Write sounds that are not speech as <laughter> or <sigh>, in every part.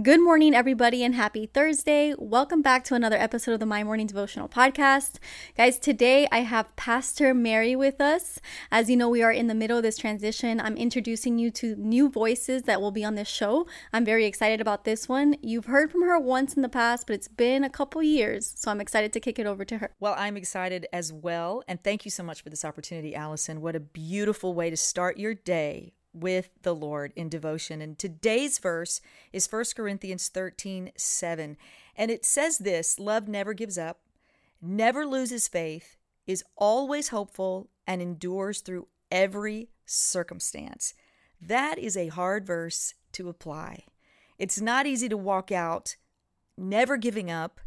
Good morning, everybody, and happy Thursday. Welcome back to another episode of the My Morning Devotional Podcast. Guys, today I have Pastor Mary with us. As you know, we are in the middle of this transition. I'm introducing you to new voices that will be on this show. I'm very excited about this one. You've heard from her once in the past, but it's been a couple years, so I'm excited to kick it over to her. Well, I'm excited as well. And thank you so much for this opportunity, Alison. What a beautiful way to start your day with the Lord in devotion. And today's verse is 1 Corinthians 13 7. And it says this love never gives up, never loses faith, is always hopeful, and endures through every circumstance. That is a hard verse to apply. It's not easy to walk out never giving up,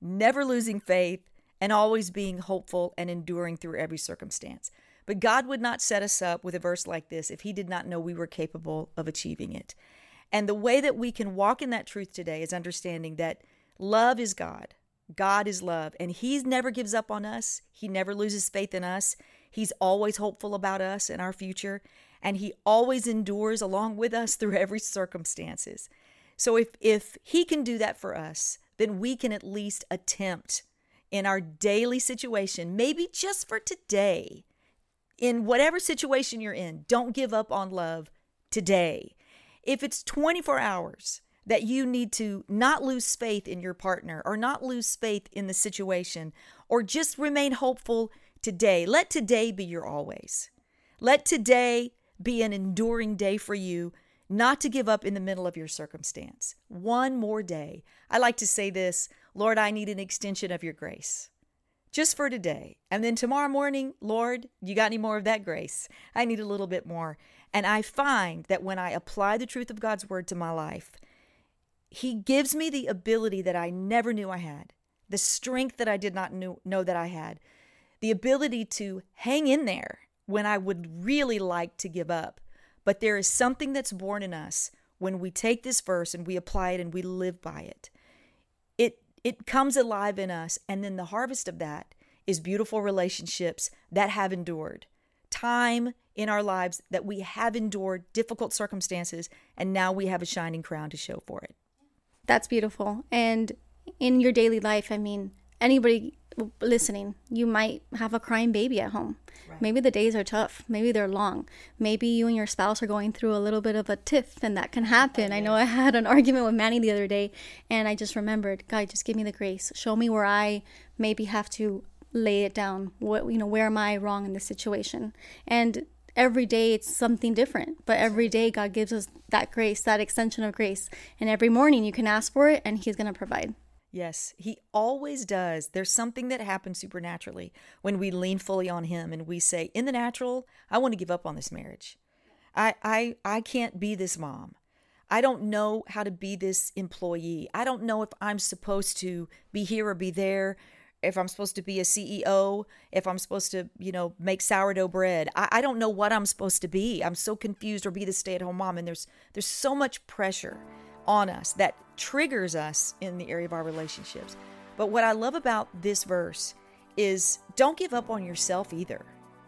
never losing faith, and always being hopeful and enduring through every circumstance. But God would not set us up with a verse like this if He did not know we were capable of achieving it. And the way that we can walk in that truth today is understanding that love is God. God is love, and He never gives up on us. He never loses faith in us. He's always hopeful about us and our future, and He always endures along with us through every circumstances. So if if He can do that for us, then we can at least attempt in our daily situation, maybe just for today, in whatever situation you're in, don't give up on love today. If it's 24 hours that you need to not lose faith in your partner or not lose faith in the situation or just remain hopeful today, let today be your always. Let today be an enduring day for you, not to give up in the middle of your circumstance. One more day. I like to say this Lord, I need an extension of your grace just for today. And then tomorrow morning, Lord, you got any more of that grace? I need a little bit more. And I find that when I apply the truth of God's word to my life, He gives me the ability that I never knew I had, the strength that I did not know, know that I had, the ability to hang in there when I would really like to give up. But there is something that's born in us when we take this verse and we apply it and we live by it it comes alive in us. And then the harvest of that is beautiful relationships that have endured, time in our lives that we have endured difficult circumstances, and now we have a shining crown to show for it. That's beautiful. And in your daily life, I mean, anybody listening, you might have a crying baby at home. Right. Maybe the days are tough. Maybe they're long. Maybe you and your spouse are going through a little bit of a tiff, and that can happen. Oh, I know I had an <laughs> argument with Manny the other day, and I just remembered, God, just give me the grace. Show me where I maybe have to lay it down. What you know, where am I wrong in this situation? And every day it's something different but every day god gives us that grace that extension of grace and every morning you can ask for it and he's going to provide Yes, he always does. There's something that happens supernaturally when we lean fully on him and we say, in the natural, I want to give up on this marriage. I I I can't be this mom. I don't know how to be this employee. I don't know if I'm supposed to be here or be there, if I'm supposed to be a CEO, if I'm supposed to, you know, make sourdough bread. I, I don't know what I'm supposed to be. I'm so confused or be the stay-at-home mom. And there's there's so much pressure on us that triggers us in the area of our relationships. But what I love about this verse is don't give up on yourself either.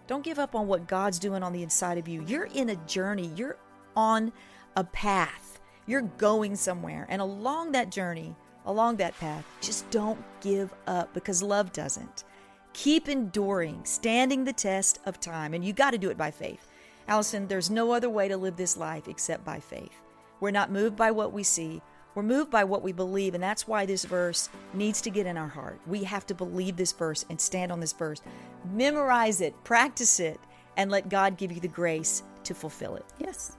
Don't give up on what God's doing on the inside of you. You're in a journey, you're on a path, you're going somewhere. And along that journey, along that path, just don't give up because love doesn't. Keep enduring, standing the test of time. And you got to do it by faith. Alison, there's no other way to live this life except by faith. We're not moved by what we see. We're moved by what we believe, and that's why this verse needs to get in our heart. We have to believe this verse and stand on this verse. Memorize it, practice it, and let God give you the grace to fulfill it. Yes.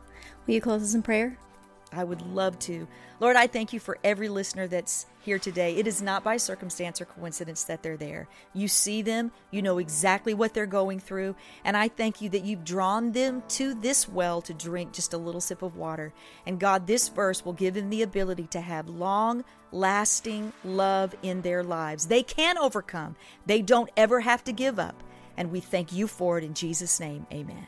Will you close us in prayer? I would love to. Lord, I thank you for every listener that's here today. It is not by circumstance or coincidence that they're there. You see them, you know exactly what they're going through, and I thank you that you've drawn them to this well to drink just a little sip of water. And God, this verse will give them the ability to have long lasting love in their lives. They can overcome, they don't ever have to give up. And we thank you for it in Jesus' name. Amen.